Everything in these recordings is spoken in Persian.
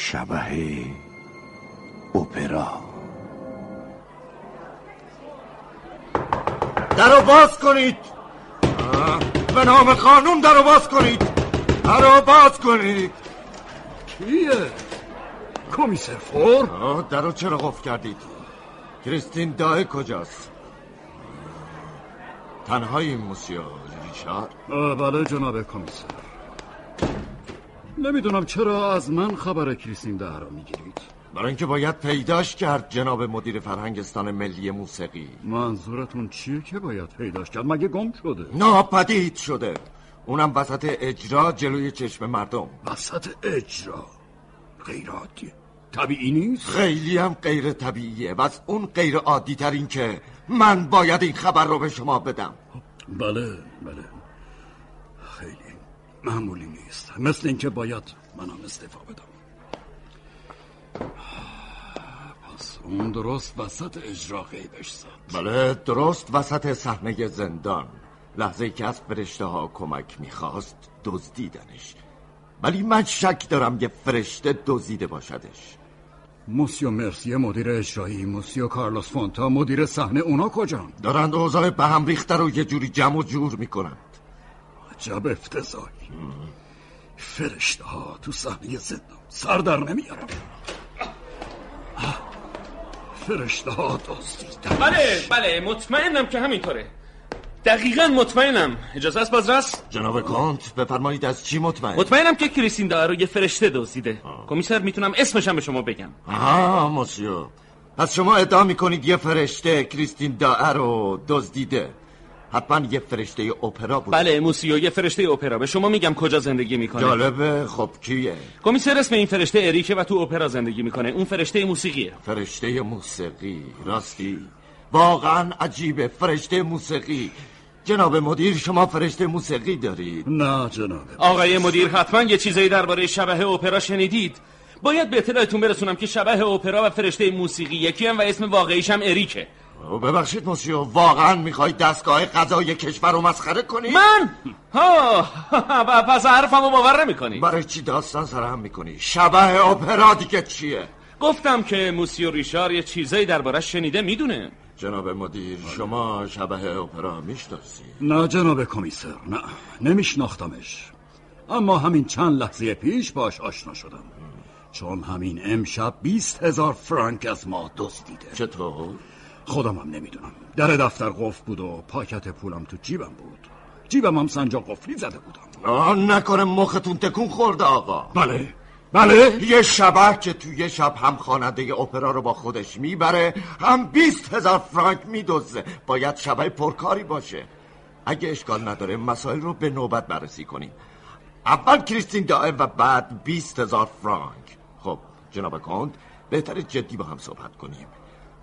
شبه اپرا. درو باز کنید. به نام قانون درو باز کنید. درو باز کنید. کیه؟ کمیسر فور؟ درو چرا قفل کردید؟ کریستین دای کجاست؟ تنهایی موسیو ریشار بله جناب کمیسر. نمی‌دونم چرا از من خبر کریستین ده را می‌گیرید. برای اینکه باید پیداش کرد جناب مدیر فرهنگستان ملی موسیقی. منظورتون چیه که باید پیداش کرد؟ مگه گم شده؟ ناپدید شده. اونم وسط اجرا جلوی چشم مردم. وسط اجرا؟ غیر عادیه طبیعی نیست؟ خیلی هم غیر طبیعیه. بس اون غیر عادی تر این که من باید این خبر رو به شما بدم. بله بله. معمولی نیست. مثل اینکه باید منم استعفا بدم. پس اون درست وسط اجرا غیبش زد بله درست وسط صحنه زندان. لحظه که از فرشته ها کمک می‌خواست دزدیدنش. ولی من شک دارم یه فرشته دزدیده باشدش. موسیو مرسیه مدیر اجرایی. موسیو کارلوس فونتا مدیر صحنه اونا کجان؟ دارند اوضاع به هم ریخته رو یه جوری جمع و جور می‌کنند عجب افتضاحی. فرشته ها تو صحنه زندان سر در نمیارم فرشته ها دزدیدن بله بله مطمئنم که همینطوره. دقیقا مطمئنم. اجازه است بازرس؟ جناب کانت بفرمایید از چی مطمئن؟ مطمئنم که کریستین دار رو یه فرشته دزدیده. کمیسر می‌تونم اسمشم به شما بگم. آها موسیو پس شما ادعا می‌کنید یه فرشته کریستین دائر رو دزدیده. حتما یه فرشته اپرا بود. بله موسیو یه فرشته اپرا. به شما میگم کجا زندگی می‌کنه. جالبه خب کیه؟ کمیسر اسم این فرشته اریکه و تو اپرا زندگی می‌کنه. اون فرشته موسیقیه. فرشته موسیقی راستی. واقعا عجیبه فرشته موسیقی. جناب مدیر شما فرشته موسیقی دارید. نه جناب. آقای مدیر حتما یه چیزایی درباره شبه اپرا شنیدید. باید به اطلاعتون برسونم که شبه اپرا و فرشته موسیقی یکی هم و اسم واقعیش هم اریکه. ببخشید موسیو واقعا می‌خوای دستگاه قضای کشور رو مسخره کنی؟ من؟ ها پس حرفمو باور نمی‌کنی برای چی داستان سرهم می‌کنی؟ شبه اپرا دیگه چیه؟ گفتم که موسیو ریشار یه چیزایی دربارش شنیده می‌دونه جناب مدیر شما شبه اپرا می‌شناسی؟ نه جناب کمیسر نه نمیشناختمش اما همین چند لحظه پیش باش آشنا شدم چون همین امشب بیست هزار فرانک از ما دزدیده چطور؟ خودم هم نمی‌دونم. در دفتر قفل بود و پاکت پولم تو جیبم بود. جیبم هم سنجا قفلی زده بودم. آه نکنه مختون تکون خورده آقا. بله. بله. یه شبه که توی یه شب هم خواننده اپرا رو با خودش می‌بره هم بیست هزار فرانک میدوزه. باید شبه پرکاری باشه. اگه اشکال نداره مسائل رو به نوبت بررسی کنیم. اول کریستین دائم و بعد بیست هزار فرانک. خب جناب کند بهتر جدی با هم صحبت کنیم.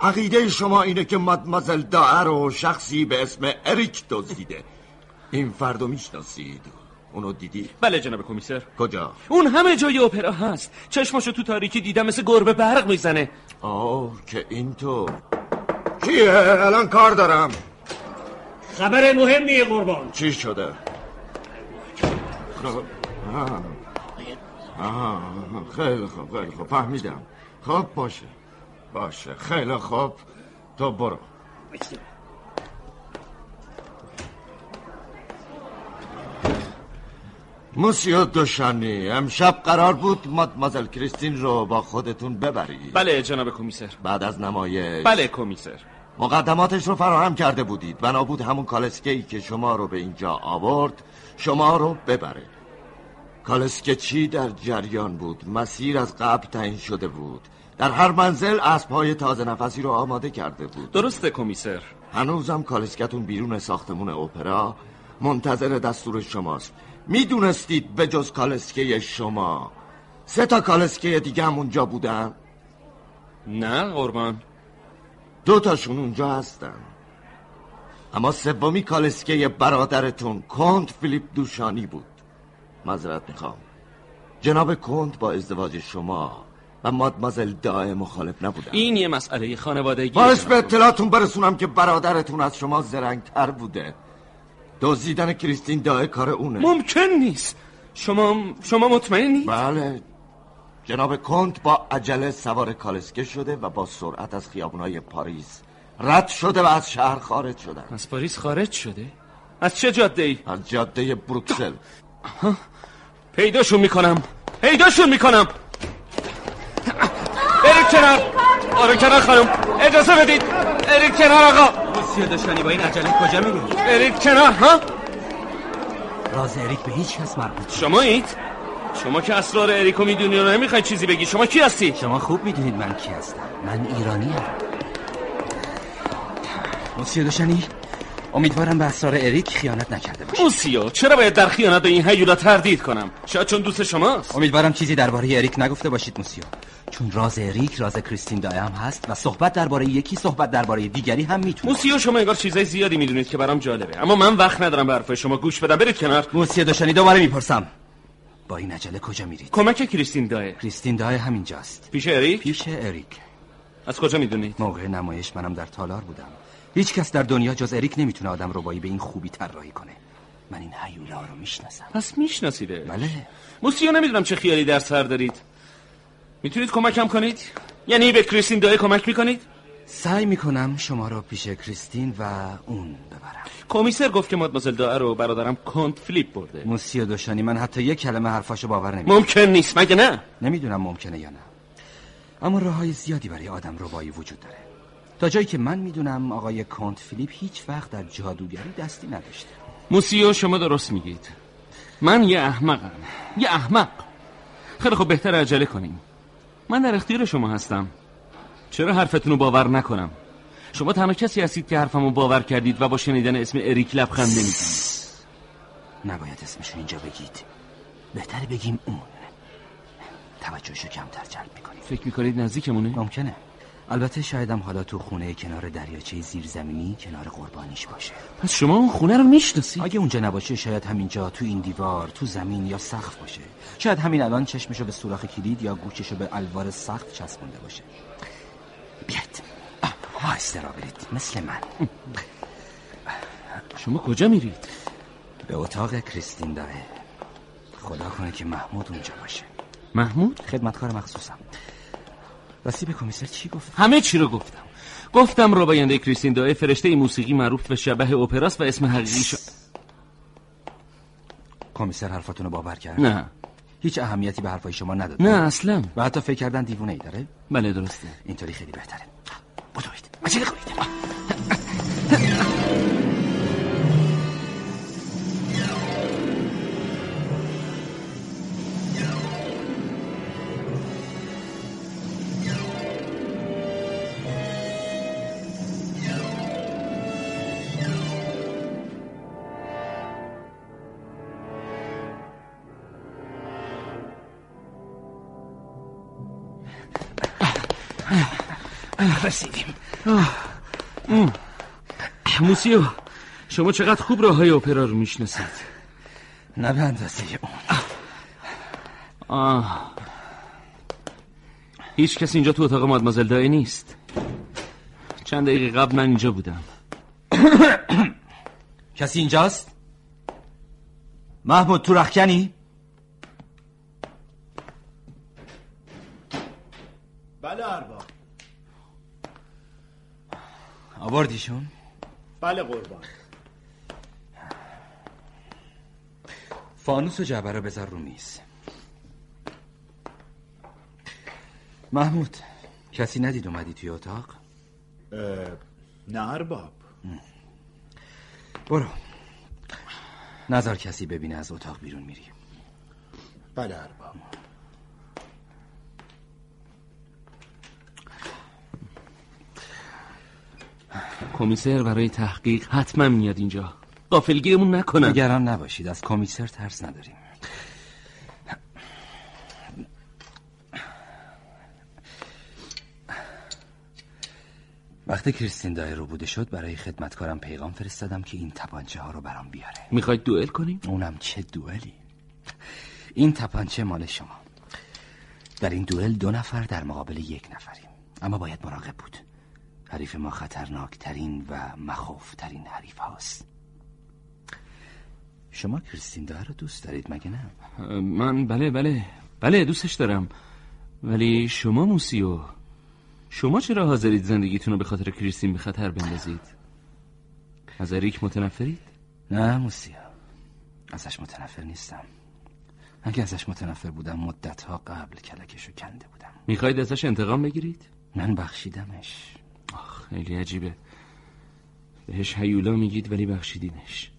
عقیده شما اینه که مادمازل دائر رو شخصی به اسم اریک دزدیده این فردو می‌شناسید اونو دیدی؟ بله جناب کمیسر کجا؟ اون همه جای اپرا هست چشماشو تو تاریکی دیدم مثل گربه برق می‌زنه آه که اینطور کیه؟ الان کار دارم خبر مهمیه قربان چی شده؟ خب آه. آه. خیلی خوب خیلی خوب فهمیدم خب باشه باشه. خیلی خوب. تو برو. موسیو دوشانی امشب قرار بود مادمازل کریستین رو با خودتون ببرید. بله جناب کمیسر. بعد از نمایش. بله کمیسر. مقدماتش رو فراهم کرده بودید. بنا بود همون کالسکه ای که شما رو به اینجا آورد شما رو ببره. کالسکه چی در جریان بود؟ مسیر از قبل تعیین شده بود. در هر منزل اسبهای تازه نفسی رو آماده کرده بود. درسته کمیسر. هنوزم کالسکتون بیرون ساختمون اپرا منتظر دستور شماست. می‌دونستید به جز کالسکه شما. سه تا کالسکه دیگه هم اونجا بودن؟ نه قربان. دو تاشون اونجا هستن. اما سومی کالسکه برادرتون کنت فیلیپ دوشانی بود. معذرت می‌خوام. جناب کنت با ازدواج شما و مادمازل دائه مخالف نبودن این یه مسئله خانوادگی باش به اطلاعتون برسونم که برادرتون از شما زرنگتر بوده. دزدیدن کریستین دائه کار اونه. ممکن نیست. شما شما مطمئنی؟ بله. جناب کنت با عجله سوار کالسکه شده و با سرعت از خیابونای پاریس رد شده و از شهر خارج شدن از پاریس خارج شده؟ از چه جاده ای از جاده بروکسل. پیداشون می‌کنم. پیداشون می‌کنم. کنار. آره کنار خانم. اجازه بدید. برید کنار آقا. موسیو داشتنی با این عجله کجا میری؟ برید کنار ها؟ راز اریک به هیچ کس مربوط شمایید شما که اسرار اریکو می‌دونی و نمی‌خوای چیزی بگی. شما کی هستی؟ شما خوب می‌دونید من کی هستم. من ایرانی‌ام موسیو دو شانی؟ امیدوارم به اسرار اریک خیانت نکرده باشی موسیو چرا باید در خیانت به این هیولا تردید کنم؟ شاید چون دوست شماست. امیدوارم چیزی درباره اریک نگفته باشید موسیو. چون راز اریک راز کریستین دای هم هست و صحبت درباره یکی صحبت درباره دیگری هم می‌تونه. موسیو شما انگار چیزای زیادی می‌دونید که برام جالبه. اما من وقت ندارم به شما گوش بدم. برید کنار. موسیو دو شانی دوباره می‌پرسم. با این عجله کجا میرید؟ کمک کریستین دایه. کریستین دای همینجاست. پیش اریک پیش اریک از کجا می‌دونید؟ موقع نمایش منم در تالار بودم. هیچ کس در دنیا جز اریک نمی‌تونه آدم رو به این خوبی طراحی کنه. من این هیولا رو می‌شناسم. پس میشناسیده بله. موسیو نمی‌دونم چه خیالی در سر دارید. می‌تونید کمکم کنید؟ یعنی به کریستین دایه کمک می‌کنید؟ سعی می‌کنم شما رو پیش کریستین و اون ببرم. کمیسر گفت که مادمازل دائه رو برادرم کنت فلیپ برده. موسیو دوشانی من حتی یک کلمه حرفاشو باور نمی‌کنم. ممکن نیست مگه نه؟ نمی‌دونم ممکنه یا نه. اما راه های زیادی برای آدم ربایی وجود داره. تا جایی که من می‌دونم آقای کنت فیلیپ هیچ وقت در جادوگری دستی نداشته. موسیو شما درست میگید. من یه احمقم. یه احمق. خیلی خب بهتر عجله کنیم. من در اختیار شما هستم. چرا حرفتون رو باور نکنم؟ شما تنها کسی هستید که حرفمو باور کردید و با شنیدن اسم اریک لبخند نمی‌زنید. نباید اسمشو اینجا بگید. بهتر بگیم اون. توجهشو کمتر جلب می‌کنیم. فکر می‌کنید نزدیکمونه؟ ممکنه. البته شایدم حالا تو خونه کنار دریاچه زیرزمینی کنار قربانیش باشه. پس شما اون خونه رو می‌شناسید اگه اونجا نباشه شاید همینجا تو این دیوار تو زمین یا سقف باشه. شاید همین الان چشمشو به سوراخ کلید یا گوششو به الوار سقف چسبونده باشه. بیاید. آهسته را برید. مثل من. شما کجا میرید؟ به اتاق کریستین داره. خدا کنه که محمود اونجا باشه. محمود؟ خدمتکار مخصوصم. راستی به کمیسر چی گفت؟ همه چی رو گفتم. گفتم رباینده کریستین دای فرشته موسیقی معروف به شبه اپراست و اسم حقیقیش کمیسر حرفاتون رو باور کرد؟ نه. هیچ اهمیتی به حرفای شما نداد. نه اصلا. و حتی فکر کردن دیوونه ای داره؟ بله درسته. اینطوری خیلی بهتره. بدوید عجله کنید رسیدیم موسیو شما چقدر خوب راه های اپرا رو می‌شناسید نه به اندازه اون آه. هیچ کسی اینجا تو اتاق مادمازل دای نیست چند دقیقه قبل من اینجا بودم کسی اینجاست؟ محمود تو رخکنی؟ آوردیشون؟ بله قربان. فانوس و جعبه رو بذار رو میز. محمود کسی ندید اومدی توی اتاق؟ نه ارباب. برو. نظر کسی ببینه از اتاق بیرون میری. بله ارباب. کمیسر برای تحقیق حتما میاد اینجا. قافلگیرمون نکنن. نگران نباشید از کمیسر ترس نداریم. وقتی کریستین دای رو بوده شد برای خدمتکارم پیغام فرستادم که این تپانچه ها رو برام بیاره. می‌خواید دوئل کنیم؟ اونم چه دوئلی؟ این تپانچه مال شما. در این دوئل دو نفر در مقابل یک نفریم. اما باید مراقب بود. حریف ما خطرناکترین و مخوفترین حریف هاست. شما کریستین دای رو دوست دارید مگه نه؟ من بله بله بله دوستش دارم. ولی شما موسیو شما چرا حاضرید زندگیتون رو به خاطر کریستین به خطر بندازید؟ از اریک متنفرید؟ نه موسیا ازش متنفر نیستم. اگه ازش متنفر بودم مدت ها قبل کلکشو کنده بودم. می‌خواید ازش انتقام بگیرید؟ من بخشیدمش. خیلی عجیبه. بهش هیولا میگید ولی بخشیدینش.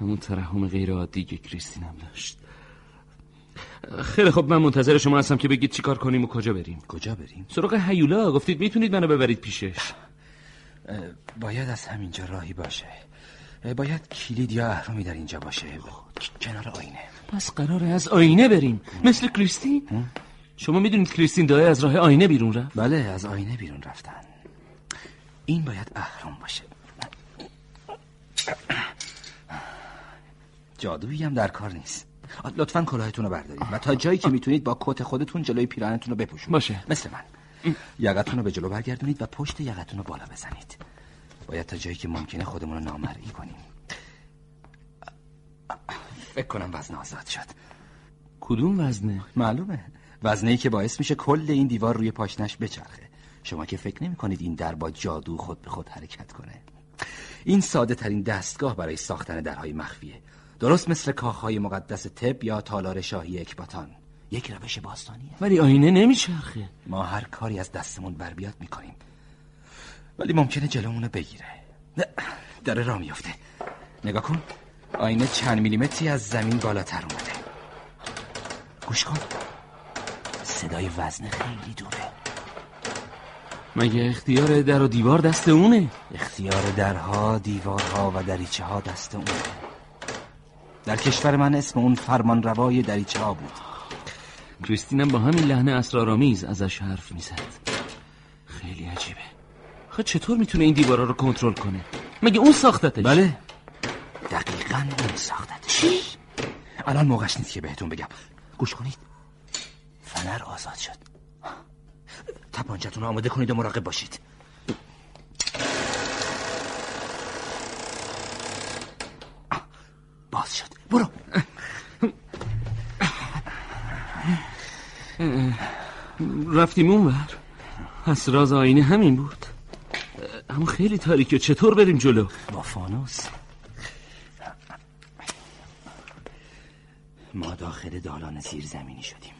همون ترحم غیر عادی که کریستین هم داشت. خیلی خب من منتظر شما هستم که بگید چیکار کنیم و کجا بریم. کجا بریم؟ سراغ هیولا گفتید می‌تونید منو ببرید پیشش. باید از همینجا راهی باشه. باید کلید یا اهرامی در اینجا باشه. کنار آینه. پس قراره از آینه بریم. مثل کریستین؟ شما می‌دونید کریستین داره از راه آینه بیرون رفت؟ بله از آینه بیرون رفتن. این باید اهرام باشه. جادویی هم در کار نیست. لطفا کلاهتون رو بردارید و تا جایی که می‌تونید با کت خودتون جلوی پیراهنتون رو بپوشونید. باشه. مثل من. یقتون رو به جلو برگردونید و پشت یقتون رو بالا بزنید. باید تا جایی که ممکنه خودمون رو نامرئی کنیم. فکر کنم وزن آزاد شد. کدوم وزنه؟ معلومه. وزنه ای که باعث میشه کل این دیوار روی پاشنش بچرخه. شما که فکر نمی کنید این در با جادو خود به خود حرکت کنه. این ساده ترین دستگاه برای ساختن درهای مخفیه. درست مثل کاخهای مقدس تب یا تالار شاهی اکباتان. یک روش باستانیه. ولی آینه نمیچرخه. ما هر کاری از دستمون بر بیاد می‌کنیم. ولی ممکنه جلومونو بگیره. داره راه میفته نگاه کن. آینه چند میلیمتری از زمین بالاتر اومده. گوش کن. صدای وزن خیلی دوره. مگه اختیار در و دیوار دست اونه؟ اختیار درها دیوارها و دریچه ها دست اونه. در کشور من اسم اون فرمان روای دریچه ها بود. کریستینم با همین لحن اسرارآمیز ازش حرف می‌زد. خیلی عجیبه. خب چطور می‌تونه این دیوارا رو کنترل کنه؟ مگه اون ساختتش؟ بله. دقیقا اون ساختتش. چی؟ الان موقعش نیست که بهتون بگم. گوش کنید. فنر آزاد شد. تپانچتون آماده کنید و مراقب باشید. باز شد. برو. رفتیم اونور. پس راز آینه همین بود. اما خیلی تاریکه. چطور بریم جلو؟ با فانوس. ما داخل دالان زیر زمینی شدیم.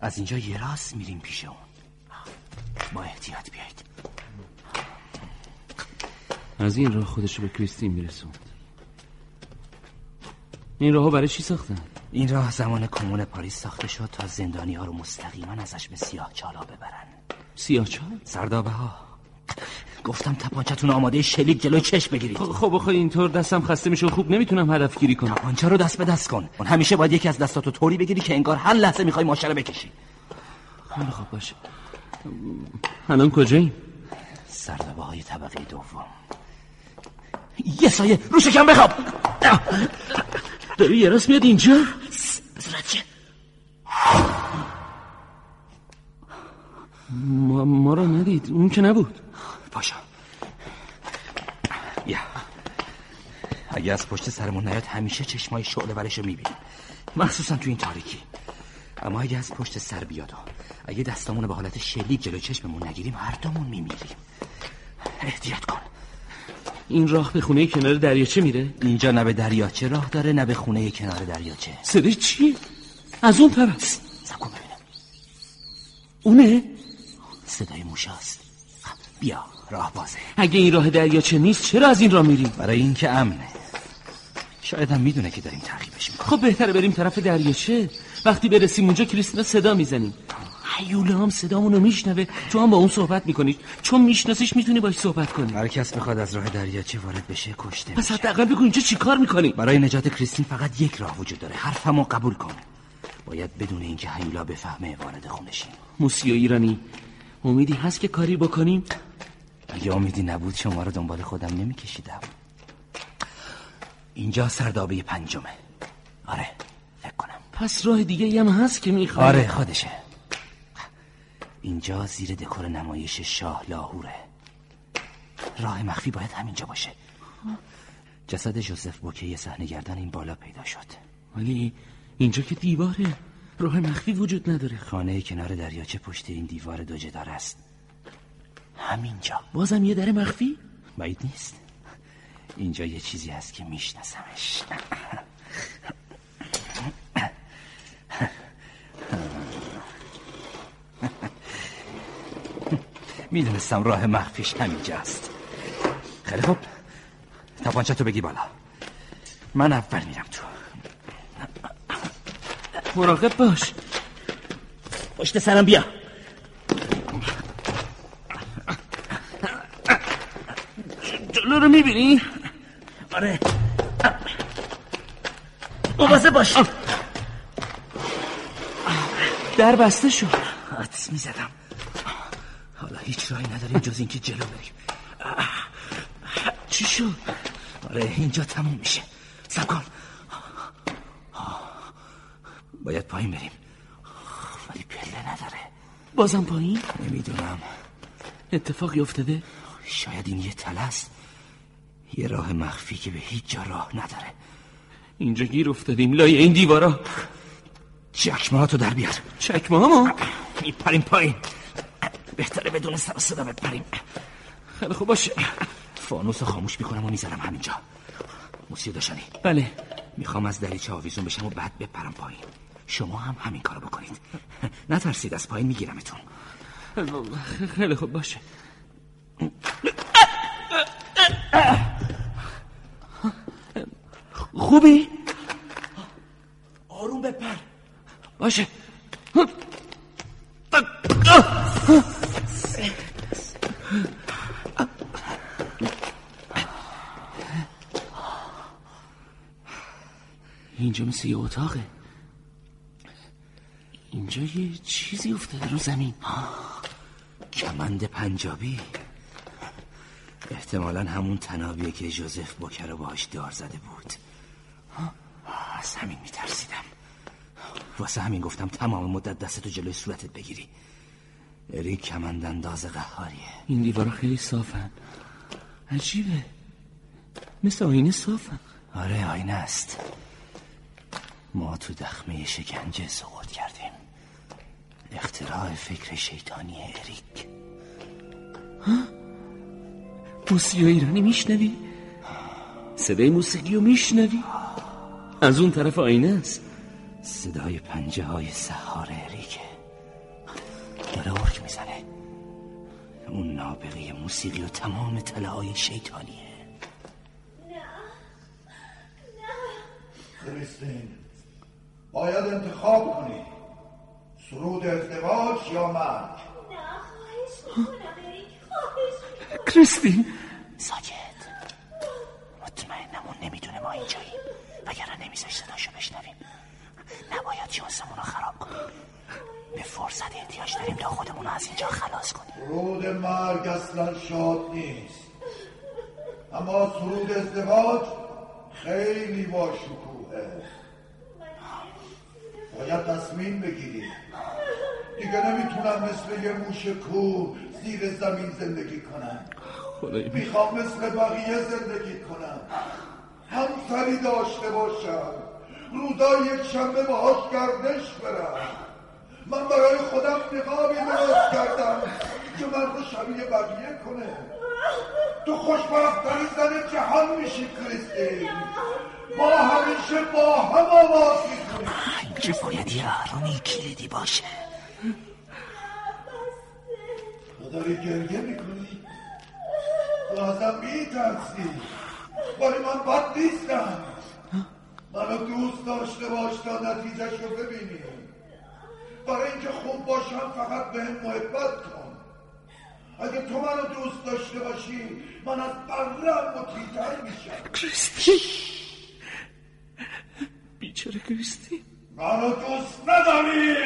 از اینجا یه راست میریم پیش اون. با احتیاط بیایید. از این راه خودشو به کریستین میرسوند. این راهو برای چی ساختن؟ این راه زمان کمون پاریس ساخته شد تا زندانی ها رو مستقیما ازش به سیاه چالا ببرن. سیاچال سردابه ها گفتم تپانچتون آماده شلیک جلوی چشم بگیرید. خب آخه اینطور دستم خسته میشه خوب نمی‌تونم هدف گیری کنم. تپانچه رو دست به دست کن. اون همیشه باید یکی از دستاتو طوری بگیری که انگار هر لحظه می‌خوای ماشه رو بکشی. خیلی خوب باشه. الان کجاییم سردابه های طبقه دوم. یه سایه رو شکم بخواب. داری یه راست میاد اینجا؟ چه ما, ما رو ندید. اون که نبود. پاشا یا. اگه از پشت سرمون نیاد همیشه چشمای شعله ورش رو می‌بینیم. مخصوصا تو این تاریکی. اما اگه از پشت سر بیاد اگه دستامون رو به حالت شلیک جلو چشممون نگیریم هر دومون میمیریم. احتیاط کن. این راه به خونه کنار دریاچه میره؟ اینجا نه به دریاچه راه داره نه به خونه کنار دریاچه. صدای چیه از اون طرف. سب کن ببینم. اونه؟ صدای موشاست بیا راه بازه. اگه این راه دریاچه نیست چرا از این راه میریم؟ برای اینکه امنه. شاید هم می‌دونه که داریم تعقیبش می‌کنیم. خب بهتره بریم طرف دریاچه. وقتی برسیم اونجا کریستینا صدا می‌زنیم. هیولا هم صدامونو میشنوه. تو هم با اون صحبت می‌کنی. چون میشناسیش می‌تونی باش صحبت کنی. هر کس بخواد از راه دریاچه وارد بشه کشته پس حداقل بگو اینجا چیکار می‌کنی؟ برای نجات کریستین فقط یک راه وجود داره. حرفمو قبول کن. باید بدون اینکه هیولا بفهمه وارد خونشیم موسیو ایرانی امیدی هست که کاری بکنیم؟ اگه امیدی نبود شما رو دنبال خودم نمیکشیدم. اینجا سردابه پنجمه. آره فکر کنم. پس راه دیگه هم هست که می‌خوای؟ آره خودشه. اینجا زیر دکور نمایش شاه لاهوره. راه مخفی باید همینجا باشه. جسد جوزف بوکه یه صحنه گردن این بالا پیدا شد. ولی اینجا که دیواره. راه مخفی وجود نداره. خانه کنار دریاچه پشت این دیوار دو جدار است. همینجا. بازم یه در مخفی؟ بعید نیست. اینجا یه چیزی هست که میشناسمش. می‌دونستم راه مخفیش همینجاست. خیلی خوب. تپانچه تو بگی بالا. من اول میرم تو. مراقب باش. پشت سرم بیا. جلو رو می‌بینی؟ آره. مواظب باش. در بسته شد حدس می‌زدم. هیچ راهی نداریم جز اینکه جلو بریم. چی شد؟ آره اینجا تموم میشه. سب کن. باید پایین بریم. ولی پله نداره. بازم پایین؟ نمی‌دونم. اتفاقی افتاده؟ شاید این یه تله است. یه راه مخفی که به هیچ جا راه نداره. اینجا گیر افتادیم. لای این دیوارا. چکمه تو در بیار. چکمه ما میپریم پایین. بهتره بدون سر صدا بپریم. خیلی خوب باشه. فانوس رو خاموش می‌کنم و می‌ذارم همینجا. موسیو داشتنی. بله. می‌خوام از دریچه آویزون بشم و بعد بپرم پایین. شما هم همین کارو بکنید. نترسید از پایین میگیرمتون. خیلی خوب باشه. خوبی؟ آروم بپر. باشه. اینجا مثل یه اتاقه. اینجا یه چیزی افتاده رو زمین. کمند پنجابی. احتمالا همون تنابیه که جوزف بوکر رو باهاش دار زده بود. از همین میترسیدم. واسه همین گفتم تمام مدت دستتو جلوی صورتت بگیری. اریک کمند انداز قهاریه. این دیوارا خیلی صافن. عجیبه. مثل آینه صافن. آره آینه است. ما تو دخمه شکنجه سقوط کردیم. اختراع فکر شیطانی اریک. موسیقی ایرانی میشنوی؟ صدای موسیقی رو میشنوی؟ از اون طرف آینه است. صدای پنجه های سهار اریکه. داره ارک می‌زنه. اون نابغه موسیقی و تمام تله های شیطانیه کریستین باید انتخاب کنی. سرود ازدواج یا مرگ؟ نه خواهش می‌کنم اریک خواهش کریستین. ساکت. مطمئنم اون نمی‌دونه ما اینجاییم. وگرنه نمیذاش صداشو بشنویم. نباید شانسمون رو خراب کنیم. به فرصت احتیاج داریم تا خودمون رو از اینجا خلاص کنیم. سرود مرگ اصلا شاد نیست. اما سرود ازدواج خیلی با شکوهه. باید تصمیم بگیری دیگه نمی‌تونم مثل یه موش کو زیر زمین زندگی کنم می‌خوام مثل بقیه زندگی کنم. همسری داشته باشم. روزای یک شنبه باهاش گردش برم. من برای خودم نقابی درست کردم که من رو شبیه بقیه کنه. تو خوشبختترین زن جهان میشی کریستین ما همیشه با هم آواز می‌کنیم اینجا باید یه آرومی کلیدی باشه. تو داری گریه می‌کنی؟ تو ازم میترسی. ولی من بد نیستم. منو دوست داشته باش تا نتیجهش رو ببینی برای اینکه خوب باشم فقط به محبت کن. اگه تو منو دوست داشته باشی من از برم مطیعتر میشم. کریستین بیچاره کریستین منو دوست نداری!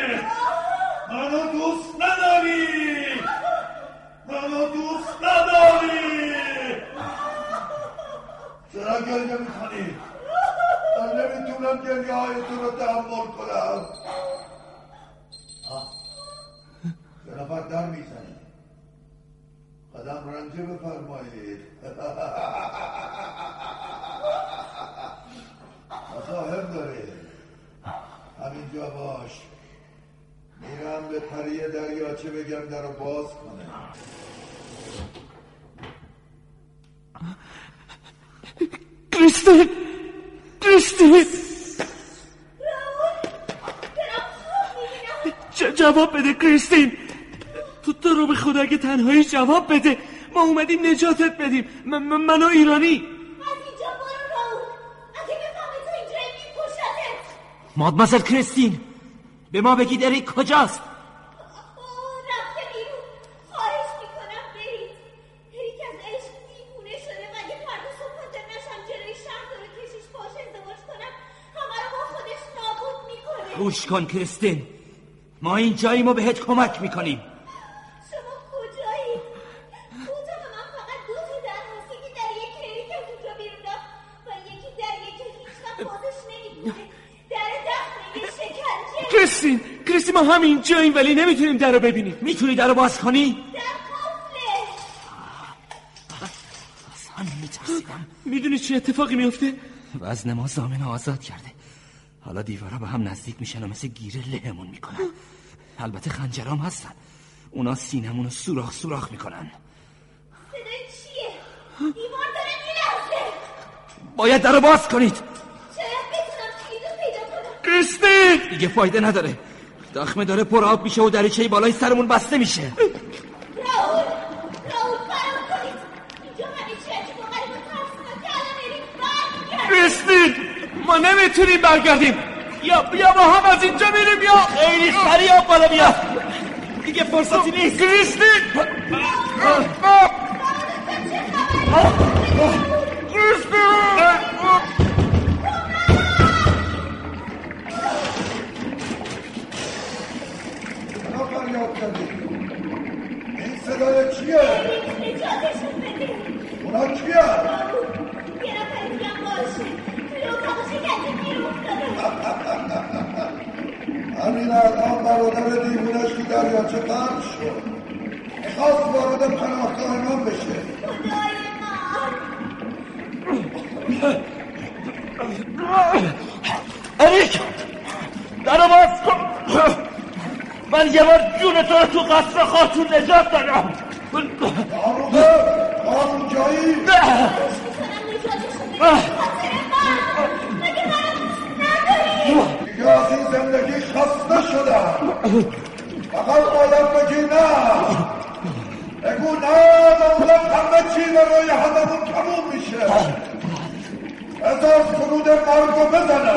منو دوست نداری! منو دوست نداری! چرا گریه می‌کنی؟ من نمی‌تونم گریه های تو رو تحمل کنم. یه نفر در می‌زنی؟ رنجه بفرمایید. مزاحم داری همینجا باش. پری دریاچه بگم در رو باز کنه. کریستین کریستین جواب بده کریستین. تو تو رو به خدا اگه تنهایی جواب بده. ما اومدیم نجاتت بدیم. من, من, من و ایرانی. از اینجا برو راول. اگه بفهمه تو اینجا میکشتت مادمازل کریستین به ما بگید اریک کجاست؟ گوش کن کریستین ما اینجاییم و بهت کمک می‌کنیم. ما همین جاییم ولی نمی‌تونیم در رو ببینیم. می‌تونی در رو باز کنی؟ در قفله. میترسیدم می‌دونی چه اتفاقی میفته وزن ما زامن آزاد کرده. حالا دیوارا به هم نزدیک میشن و مثل گیره لهمون می‌کنن. البته خنجرام هستن. اونا سینمون رو سوراخ سوراخ می‌کنن. صدای چیه؟ دیوار داره میلرزه. باید در رو باز کنید. شاید بتونم کلیدو پیدا کنم. دیگه فایده نداره. دخمه داره پر آب میشه و دریچه بالای سرمون بسته میشه راول راول فرار کنید اینجا همه چی عجیب و غریب و ترسناکه الان اریک برمیگرده کریستین ما نمی‌تونیم برگردیم یا بیا با هم از اینجا میریم یا خیلی سریع آب بالا بیا دیگه فرصتی نیست کریستین نفر دیگه هم باشه توی اتاق شکنجه گیر افتاده همین الان برادر دیوونش تو دریاچه غرق شد. می‌خواست وارد پناهگاه من بشه. خدای من اریک در باز کن. من یه بار جون تو رو تو قصر خاتون نجات دادم داروغه آروم جایی می‌تونم نجاتشون بده خاطر من مگه من نداری دیگه از این زندگی خسته شدم. فقط باید بگی نه. بگو نه دولت همه چی روی هممون تموم میشه. بذار سرود مرگو بزنم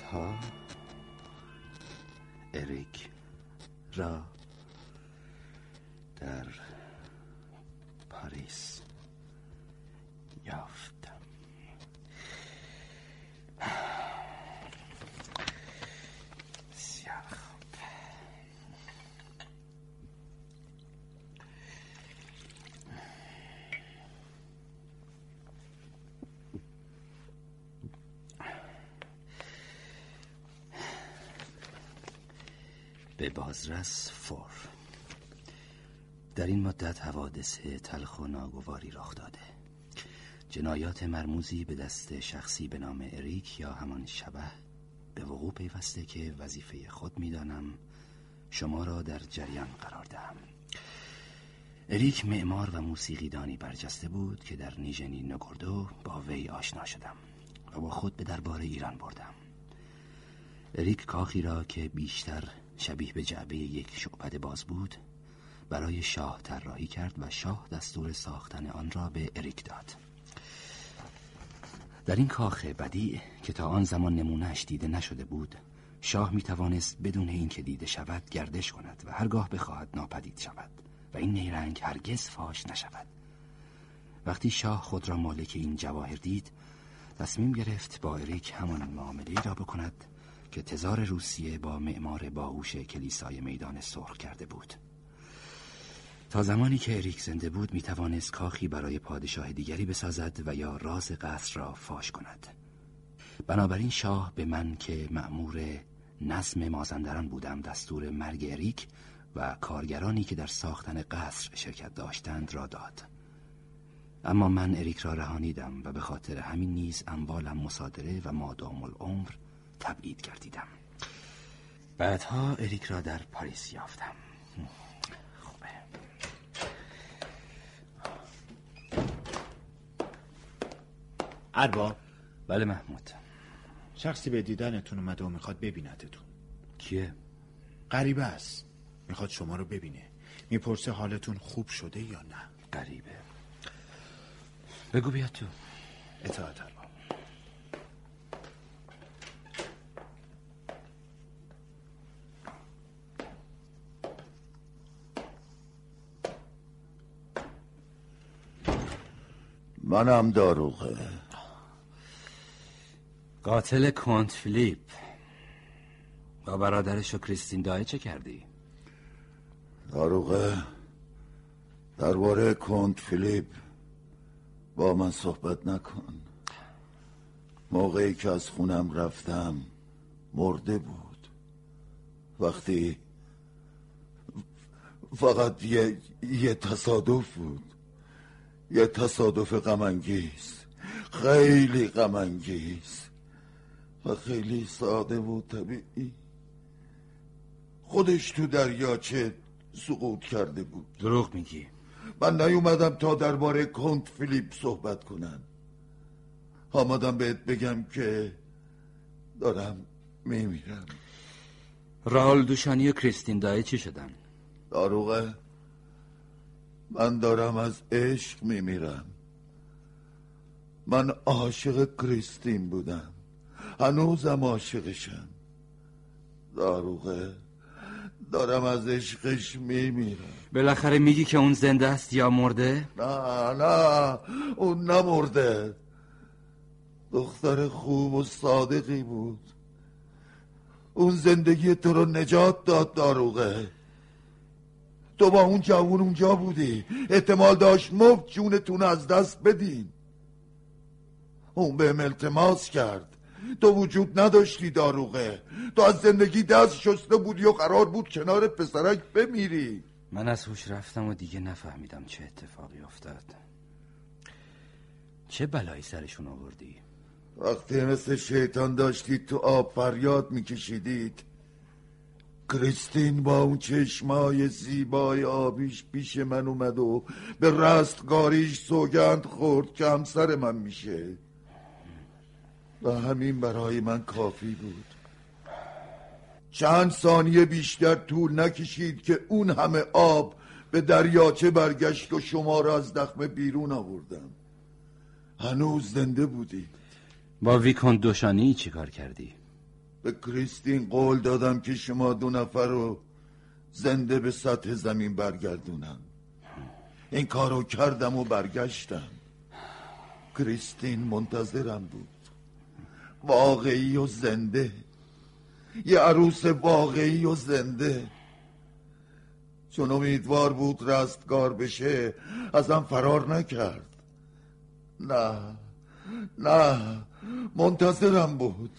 تا اریک را در پاریس یافتم بسیار خوب به بازرس فور. در این مدت حوادث تلخ و ناگواری رخ داده. جنایات مرموزی به دست شخصی به نام اریک یا همان شبه به وقوع پیوسته که وظیفه خود می‌دانم شما را در جریان قرار دهم. اریک معمار و موسیقیدانی برجسته بود که در نیژنی نگردو با وی آشنا شدم و با خود به دربار ایران بردم. اریک کاخی را که بیشتر شبیه به جعبه یک شعبد باز بود برای شاه طراحی کرد و شاه دستور ساختن آن را به اریک داد. در این کاخ بدی که تا آن زمان نمونهش دیده نشده بود شاه می توانست بدون اینکه دیده شود گردش کند و هرگاه بخواهد ناپدید شود و این نیرنگ هرگز فاش نشود. وقتی شاه خود را مالک این جواهر دید تصمیم گرفت با اریک همان معامله را بکند که تزار روسیه با معمار باهوش کلیسای میدان سرخ کرده بود. تا زمانی که اریک زنده بود می توانست کاخی برای پادشاه دیگری بسازد و یا راز قصر را فاش کند. بنابراین شاه به من که مأمور نظم مازندران بودم دستور مرگ اریک و کارگرانی که در ساختن قصر شرکت داشتند را داد. اما من اریک را رهانیدم و به خاطر همین نیز اموالم مصادره و مادام العمر تبعید کردیدم بعدها اریک را در پاریس یافتم. خوبه. ارباب. بله محمود. شخصی به دیدنتون اومده و می‌خواد ببیندتون. کیه؟ غریبه است. می‌خواد شما رو ببینه. می‌پرسه حالتون خوب شده یا نه. غریبه. بگو بیا تو. اطاعت ارباب منم داروغه. قاتل کنت فیلیپ. با برادرش و کریستین دای چه کردی؟ داروغه درباره کنت فیلیپ با من صحبت نکن. موقعی که از خونم رفتم مرده بود. وقتی فقط یه, یه تصادف بود. یه تصادف غمانگیز. خیلی غمانگیز. و خیلی ساده و طبیعی. خودش تو دریاچه سقوط کرده بود. دروغ میگی. من نیومدم تا درباره کنت فیلیپ صحبت کنم. آمدم بهت بگم که دارم میمیرم. راول دوشانی و کریستین دای چی شدن؟ داروغه. من دارم از عشق میمیرم. من عاشق کریستین بودم. هنوزم عاشقشم. داروغه دارم از عشقش میمیرم. بالاخره میگی که اون زنده است یا مرده؟ نه نه اون نمرده. دختر خوب و صادقی بود. اون زندگی تو رو نجات داد داروغه. تو با اون جوون اونجا بودی. احتمال داشت مفت جونتون از دست بدین. اون بهم التماس کرد. تو وجود نداشتی داروغه. تو از زندگی دست شسته بودی و قرار بود کنار پسرک بمیری. من از هوش رفتم و دیگه نفهمیدم چه اتفاقی افتاد. چه بلایی سرشون آوردی؟ وقتی مثل شیطان داشتید تو آب فریاد میکشیدید کریستین با اون چشمای زیبای آبیش پیش من اومد و به رستگاریش سوگند خورد که همسر من میشه. و همین برای من کافی بود. چند ثانیه بیشتر طول نکشید که اون همه آب به دریاچه برگشت و شما را از دخمه بیرون آوردم. هنوز زنده بودید. با ویکون دوشانی چی کار کردی؟ به کریستین قول دادم که شما دو نفر رو زنده به سطح زمین برگردونم. این کارو کردم و برگشتم. کریستین منتظرم بود. واقعی و زنده. یه عروس واقعی و زنده. چون امیدوار بود رستگار بشه ازم فرار نکرد. نه نه منتظرم بود.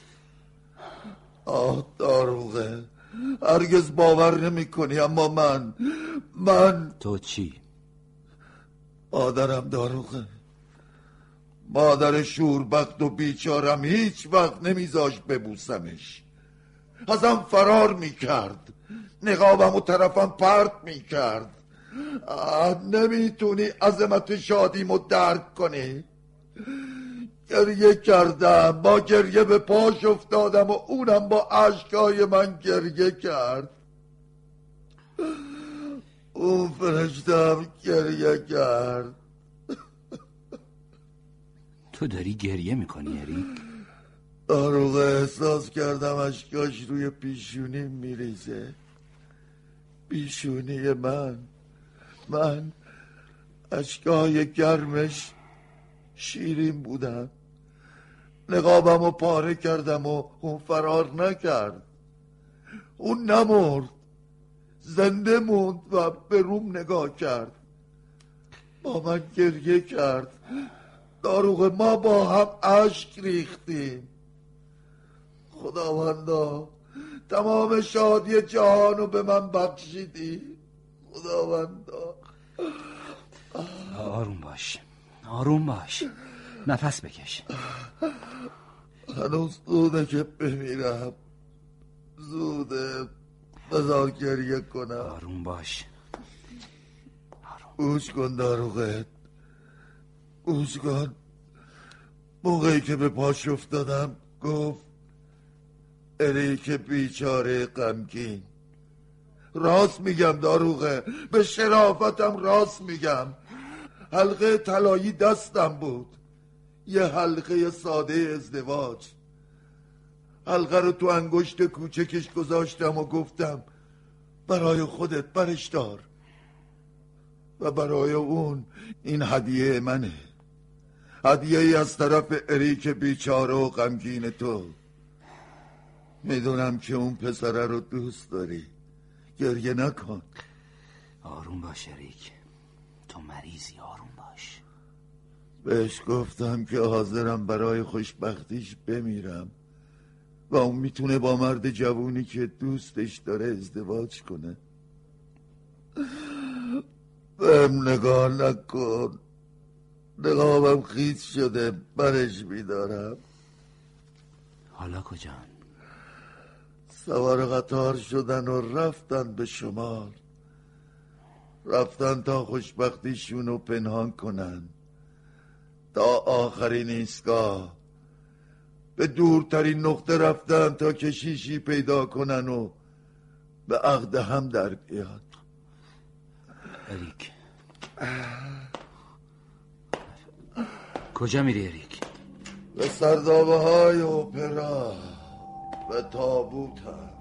آه داروغه. هرگز باور نمی کنی اما من من تو چی؟ مادرم داروغه. مادر شوربخت و بیچارم هیچ وقت نمیذاشت ببوسمش. ازم فرار می‌کرد. نقابم و طرفم پرت می‌کرد. نمی‌تونی عظمت شادیمو درک کنی. گریه کردم با گریه به پاش افتادم و اونم با عشقای من گریه کرد. فرشتم گریه کرد. تو داری گریه می‌کنی اریک داروغه احساس کردم اشکاش روی پیشونی میریزه. پیشونی من. من اشکای گرمش شیرین بودم. نقابم و پاره کردم و اون فرار نکرد. اون نمرد. زنده موند و به روم نگاه کرد. با من گریه کرد. داروغ ما با هم اشک ریختیم. خداوندا تمام شادی جهان رو به من بخشیدی. خداوندا. آروم باش. آروم باش. نفس بکش. هنوز زوده که بمیرم زوده بذار گریه کنم. آروم باش. گوش کن داروغت. گوش کن. موقعی که به پاش افتادم گفت اریک بیچاره غمگین. راست میگم داروغه. به شرافتم راست میگم. حلقه طلایی دستم بود. یه حلقه ساده ازدواج. حلقه رو تو انگشت کوچکش گذاشتم و گفتم برای خودت برش دار. و برای اون این هدیه منه. هدیه ای از طرف اریک بیچاره و غمگین تو. می‌دونم که اون پسره رو دوست داری. گریه نکن. آروم باش اریک. تو مریضی آروم بهش گفتم که حاضرم برای خوشبختیش بمیرم و اون می‌تونه با مرد جوونی که دوستش داره ازدواج کنه. بهم نگاه نکن. نقابم خیز شده برش میدارم. حالا کجان؟ سوار قطار شدن و رفتن به شمال. رفتن تا خوشبختیشون رو پنهان کنن. تا آخرین ایستگاه. به دورترین نقطه رفتن تا کشیشی پیدا کنن و به عقد هم در بیاد. اریک. کجا میری اریک؟ به سردابه های اپرا به تابوتم